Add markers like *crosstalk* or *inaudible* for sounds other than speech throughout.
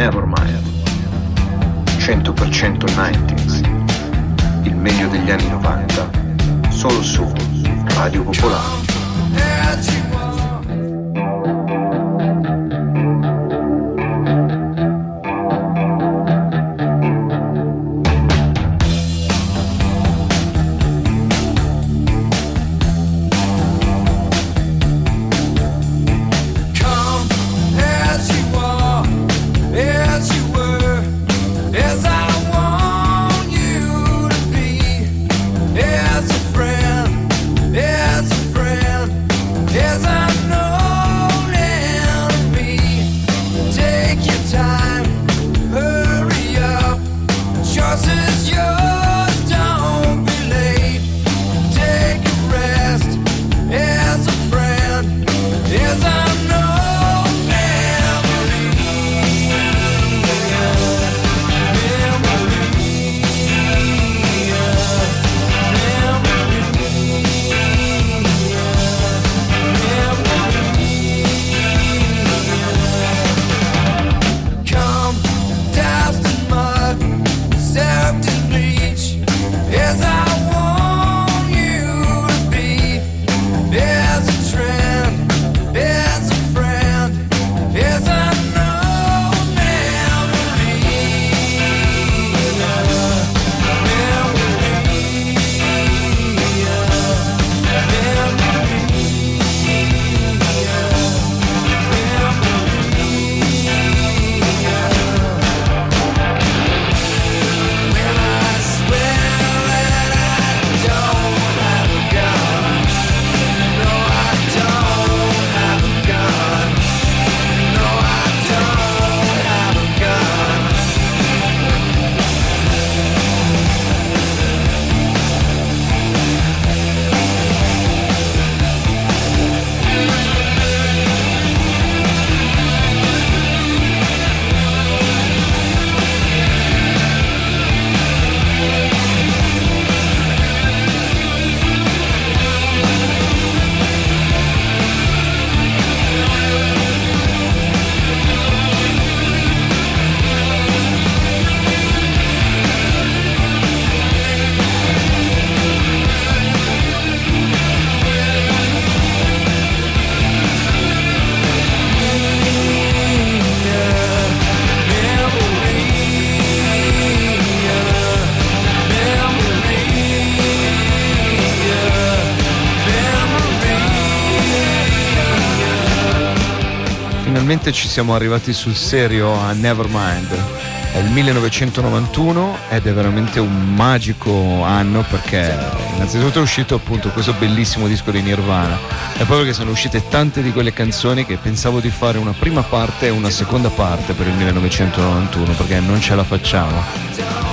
Nevermind. 100% 90s. Il meglio degli anni 90. Solo su Radio Popolare. Finalmente ci siamo arrivati sul serio a Nevermind. È il 1991 ed è veramente un magico anno perché innanzitutto è uscito appunto questo bellissimo disco di Nirvana e poi perché sono uscite tante di quelle canzoni che pensavo di fare una prima parte e una seconda parte per il 1991 perché non ce la facciamo.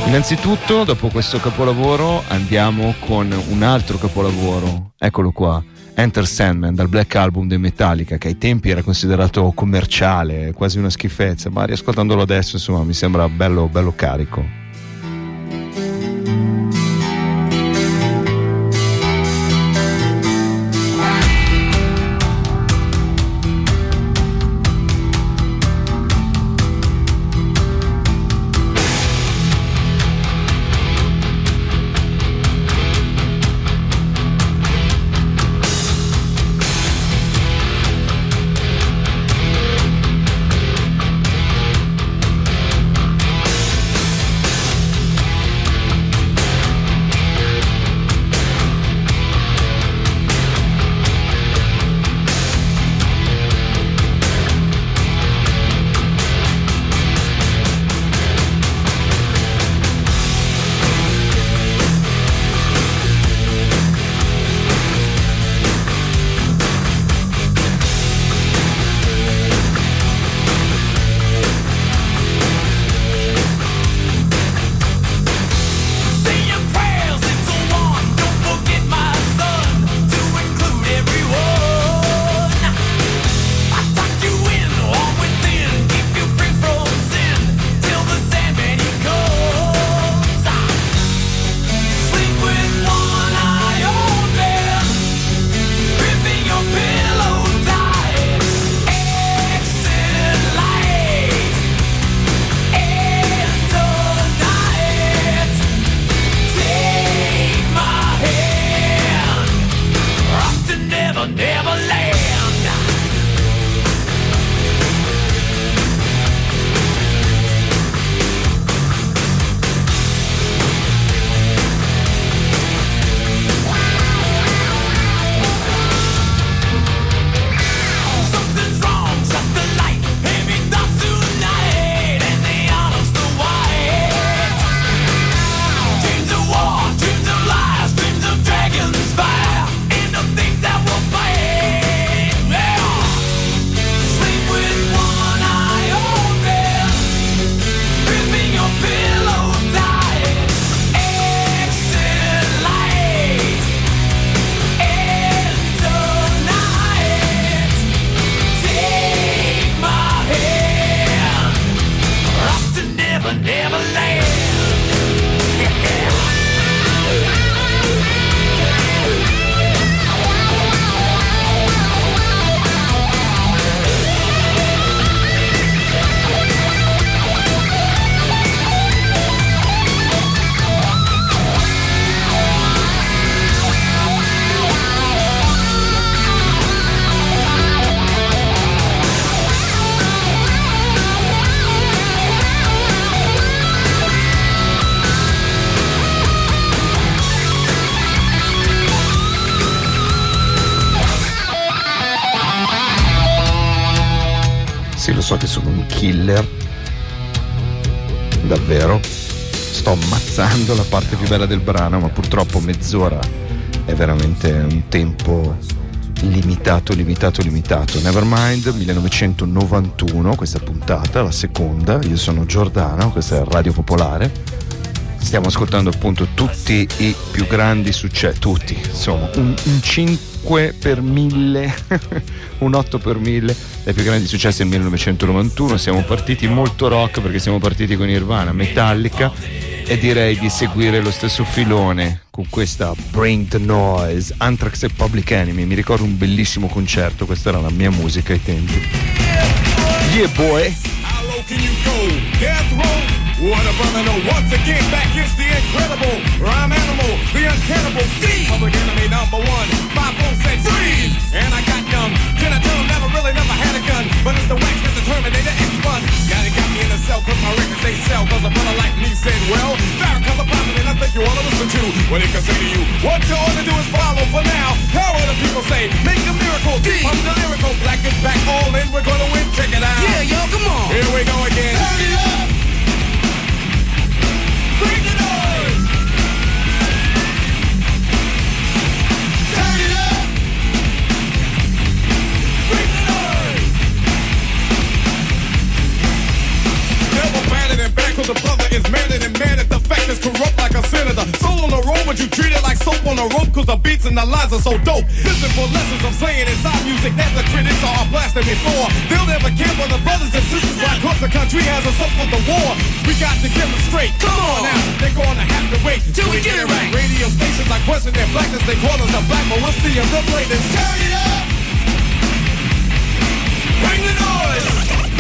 Innanzitutto dopo questo capolavoro andiamo con un altro capolavoro, eccolo qua Enter Sandman dal Black Album dei Metallica che ai tempi era considerato commerciale, quasi una schifezza, ma riascoltandolo adesso insomma mi sembra bello, bello carico. Sì, lo so che sono un killer. Davvero. Sto ammazzando la parte più bella del brano, ma purtroppo mezz'ora è veramente un tempo limitato, limitato, limitato. Nevermind 1991, questa puntata, la seconda. Io sono Giordano, questa è Radio Popolare. Stiamo ascoltando appunto tutti i più grandi successi, tutti, insomma, un, un 5 per 1000, *laughs* un 8 per 1000 dai più grandi successi del 1991. Siamo partiti molto rock perché siamo partiti con Nirvana, Metallica e direi di seguire lo stesso filone con questa Bring the Noise, Anthrax e Public Enemy. Mi ricordo un bellissimo concerto, questa era la mia musica ai tempi. Yeah boy! How low can you go? Death row? What a brother no, Once again, back is the incredible rhyme animal, the uncannibal D. Public enemy number one. Five four six freeze. And I got young. Can I tell never really never had a gun? But it's the wax that's the Terminator X1. Gotta got me in a cell cause my records they sell. Cause a brother like me said, well, Farrakhan's a prophet and I think you wanna listen to what he can say to you. What you ought to do is follow for now. How the people say? Make a miracle. D. I'm the lyrical. Black is back all in. We're gonna win. Check it out. Yeah, yo, come on. Here we go again. Turn it up. Cause the brother is mad and mad at the fact is corrupt like a senator. Soul on the road, but you treat it like soap on a rope cause the beats and the lines are so dope. Listen for lessons I'm saying inside music that the critics are blasting before. They'll never care for the brothers and sisters why cause the country has us up for the war. We got to get them straight. Come on now, they're gonna have to wait Till we get it right. Radio stations like question their blackness, they call us a black, but we'll see them play this. Turn it up! Bring the noise!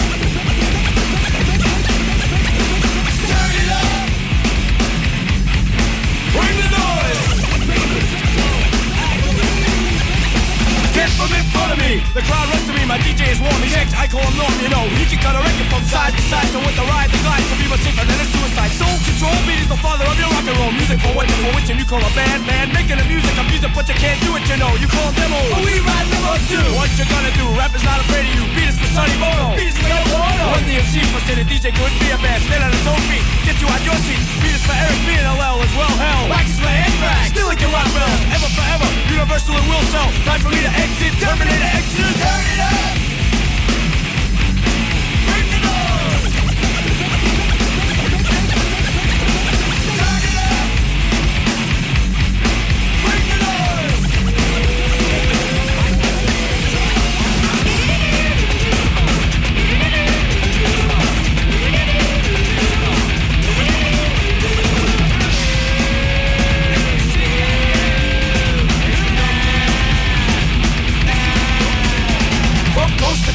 Get from in front of me. The crowd runs to me. My DJ is warm. He's ex. I call him Norm. You know, he can cut a record from side to side. So with the ride, the glide, some people safer than a suicide. Soul control beat is the father of your rock and roll music. For what for which and you call a band, man. Making the music, I'm music, but you can't do it. You know, you call demos. But we ride demos too. What you gonna do? Rap is not afraid of you. Beat us for Sonny Bono. Beat us for Yoko Ono. Run the MC for City DJ couldn't be a band. Stand on his own feet. Get you out your seat. Beat us for Eric B and LL as well. Hell, wax is for Anthrax. Still like your rock bells. Ever forever. Universal and will sell. Time for me to exit. Terminator exit. Turn it up.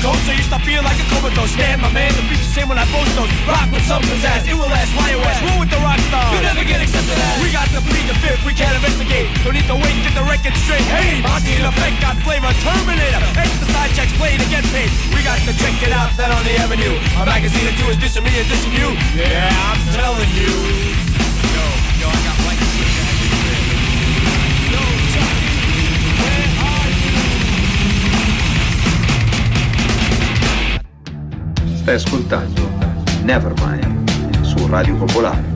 From coast to coast, I used to feel like a comatose. Stand my man, the beats the same when I post those. Rock with some pizzazz, it will last, why West. Roll with the rock stars. You never get accepted as. We got to plead the fifth, we can't investigate. Don't need to wait, get the record straight. Hey, Monty in effect got flavor, Terminator. Extra side checks play to get paid. We got to check it out, that on the avenue. A magazine or two is dissing me and dissing you. Yeah, I'm telling you. Ascoltando Nevermind su Radio Popolare.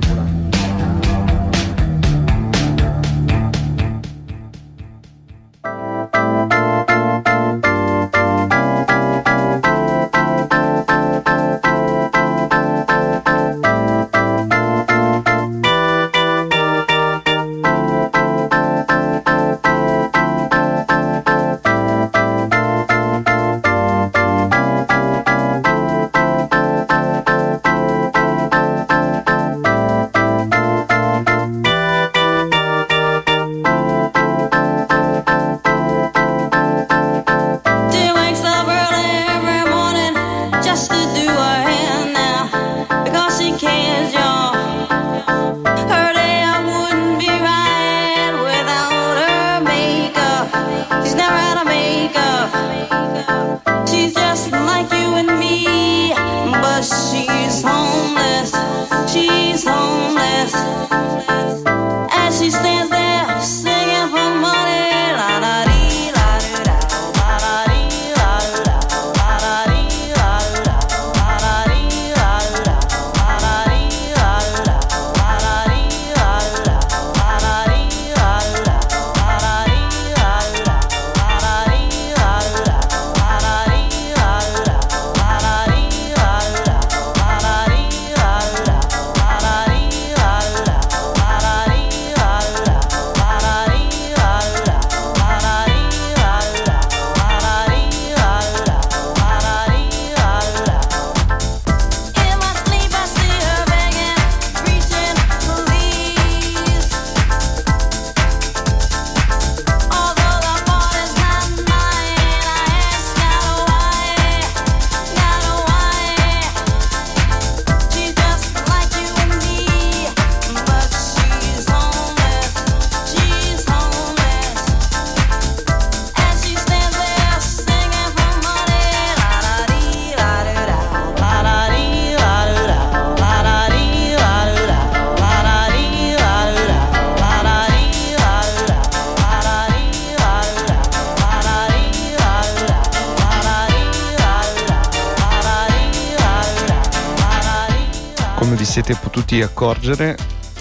Potuti accorgere,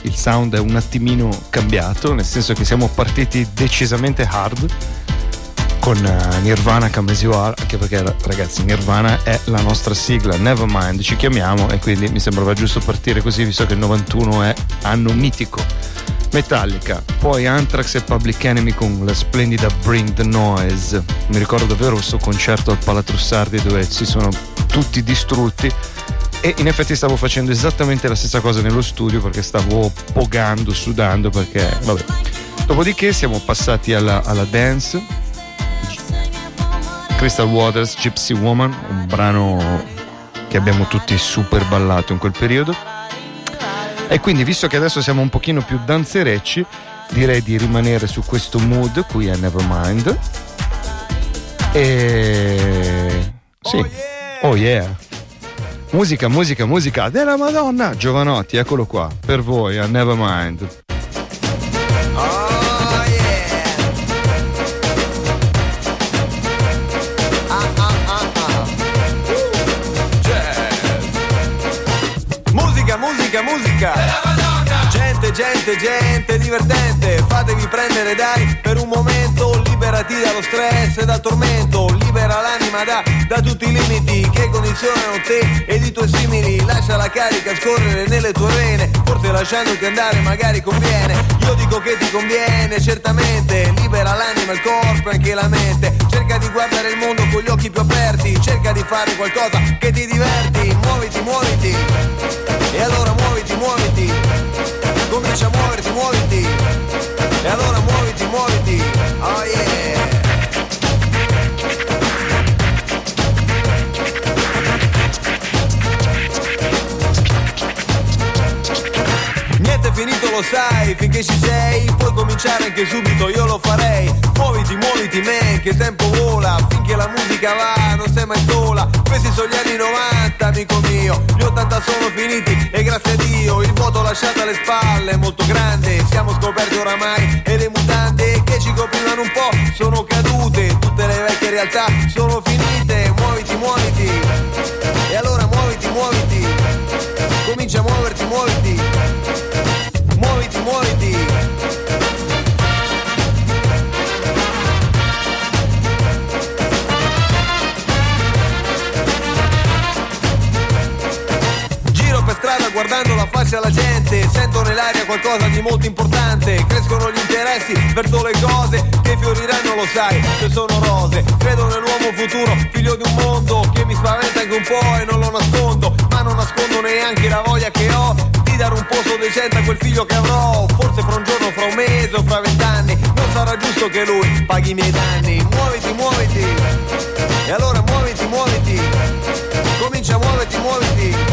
il sound è un attimino cambiato, nel senso che siamo partiti decisamente hard con eh, Nirvana Come As You Are, anche perché ragazzi Nirvana è la nostra sigla, Nevermind ci chiamiamo e quindi mi sembrava giusto partire così visto che il 91 è anno mitico. Metallica, poi Anthrax e Public Enemy con la splendida Bring the Noise. Mi ricordo davvero questo concerto al Palatrussardi dove si sono tutti distrutti e in effetti stavo facendo esattamente la stessa cosa nello studio perché stavo pogando, sudando perché vabbè. Dopodiché siamo passati alla, alla dance. Crystal Waters, Gypsy Woman, un brano che abbiamo tutti super ballato in quel periodo. E quindi, visto che adesso siamo un pochino più danzerecci, direi di rimanere su questo mood qui a Nevermind. E. Sì. Oh yeah. Musica, musica, musica della Madonna! Giovanotti, eccolo qua, per voi a Nevermind. Oh! Musica, musica! Gente, gente, gente divertente, fatevi prendere dai per un momento, liberati dallo stress e dal tormento, libera l'anima da, da tutti i limiti che condizionano te ed i tuoi simili, lascia la carica scorrere nelle tue vene, forse lasciandoti andare magari conviene, io dico che ti conviene certamente, libera l'anima, il corpo e anche la mente, cerca di guardare il mondo con gli occhi più aperti, cerca di fare qualcosa che ti diverti, muoviti, muoviti, e allora muoviti, muoviti. Comincia a muoverti, muoviti. E allora muoviti, muoviti. Oh yeah. Lo sai, finché ci sei Puoi cominciare anche subito, io lo farei. Muoviti, muoviti man, che tempo vola Finché la musica va, non sei mai sola. Questi sono gli anni 90, amico mio Gli 80 sono finiti e grazie a Dio Il vuoto lasciato alle spalle è molto grande. Siamo scoperti oramai e le mutande che ci coprivano un po' sono cadute. Tutte le vecchie realtà sono finite. Muoviti, muoviti. E allora muoviti, muoviti. Comincia a muoverti, muoviti Muoviti, muoviti Giro per strada guardando la faccia alla gente Sento nell'aria qualcosa di molto importante. Crescono gli interessi verso le cose Che fioriranno lo sai se sono rose. Credo nell'uomo futuro, figlio di un mondo Che mi spaventa anche un po' e non lo nascondo. Ma non nascondo neanche la voglia che ho Di dare un posto decente a quel figlio che avrò. Forse fra un giorno, fra un mese o fra vent'anni Non sarà giusto che lui paghi i miei danni. Muoviti, muoviti. E allora muoviti, muoviti. Comincia a muoviti, muoviti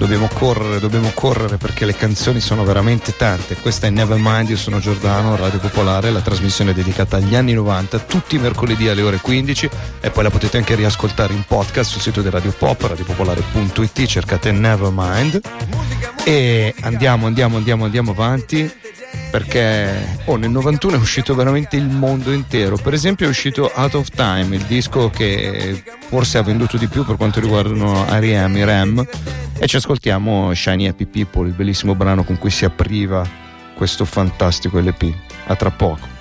dobbiamo correre, dobbiamo correre perché le canzoni sono veramente tante. Questa è Nevermind, io sono Giordano, Radio Popolare, la trasmissione dedicata agli anni 90, tutti i mercoledì alle ore 15 e poi la potete anche riascoltare in podcast sul sito di Radio Pop, radiopopolare.it, cercate Nevermind e andiamo, andiamo, andiamo, andiamo avanti perché oh, nel 91 è uscito veramente il mondo intero. Per esempio è uscito Out of Time, il disco che forse ha venduto di più per quanto riguardano R.E.M. i Rem e ci ascoltiamo Shiny Happy People, il bellissimo brano con cui si apriva questo fantastico LP. A tra poco.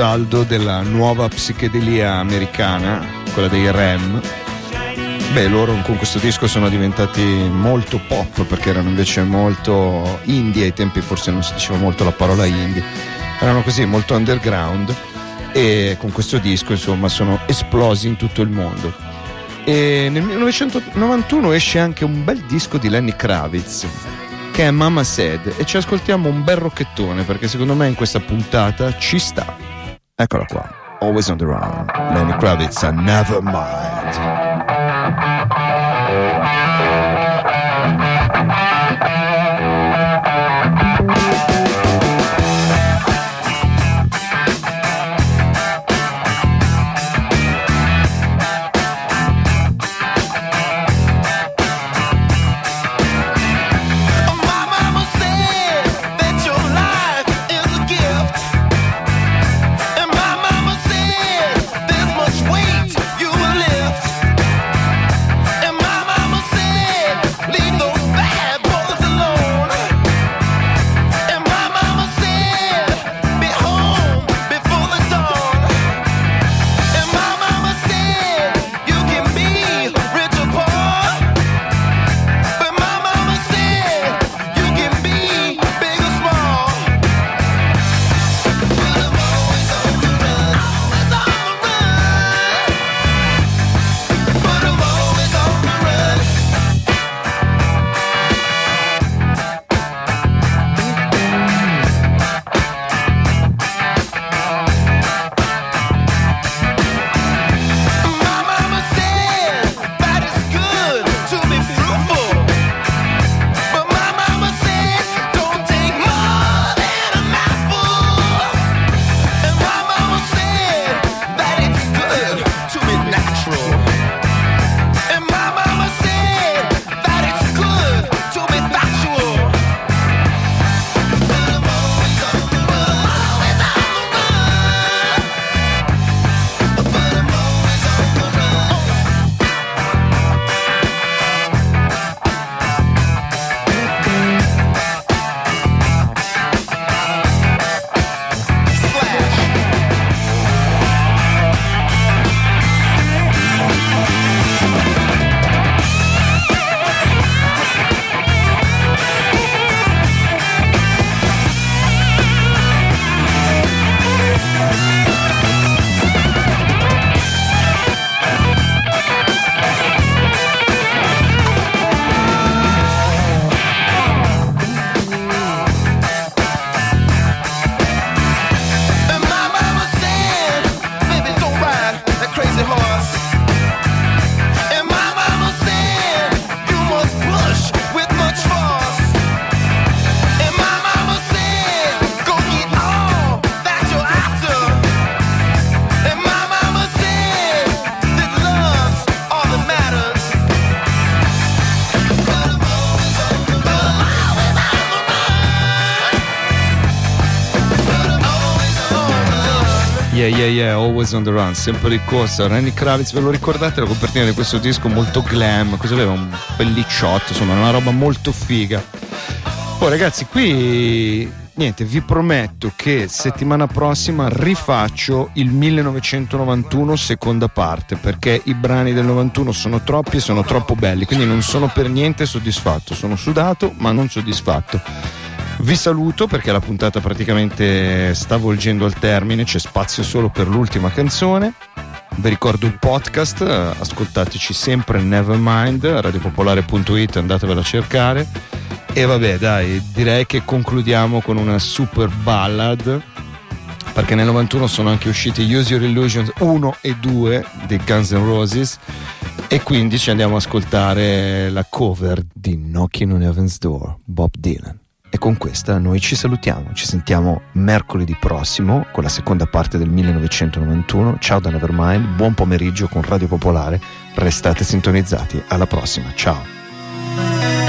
Caposaldo della nuova psichedelia americana, quella dei REM. Beh, loro con questo disco sono diventati molto pop perché erano invece molto indie, ai tempi forse non si diceva molto la parola indie, erano così molto underground e con questo disco insomma sono esplosi in tutto il mondo. E nel 1991 esce anche un bel disco di Lenny Kravitz che è Mama Said e ci ascoltiamo un bel rocchettone perché secondo me in questa puntata ci sta. Eccola qua. Always on the run. Lenny Kravitz a Nevermind. My Yeah, yeah, yeah, always on the run, sempre di corsa. Randy Kravitz, ve lo ricordate la copertina di questo disco molto glam? Cosa aveva? Un pellicciotto, insomma, una roba molto figa. Oh, ragazzi, qui niente, vi prometto che settimana prossima rifaccio il 1991 seconda parte perché i brani del 91 sono troppi e sono troppo belli, quindi non sono per niente soddisfatto. Sono sudato, ma non soddisfatto. Vi saluto perché la puntata praticamente sta volgendo al termine, c'è spazio solo per l'ultima canzone. Vi ricordo il podcast, ascoltateci sempre Nevermind, radiopopolare.it, andatevelo a cercare. E vabbè, dai, direi che concludiamo con una super ballad. Perché nel 91 sono anche usciti Use Your Illusions 1 e 2 dei Guns N' Roses. E quindi ci andiamo ad ascoltare la cover di Knocking on Heaven's Door, Bob Dylan. E con questa noi ci salutiamo, ci sentiamo mercoledì prossimo con la seconda parte del 1991. Ciao da Nevermind, buon pomeriggio con Radio Popolare, restate sintonizzati, alla prossima, ciao.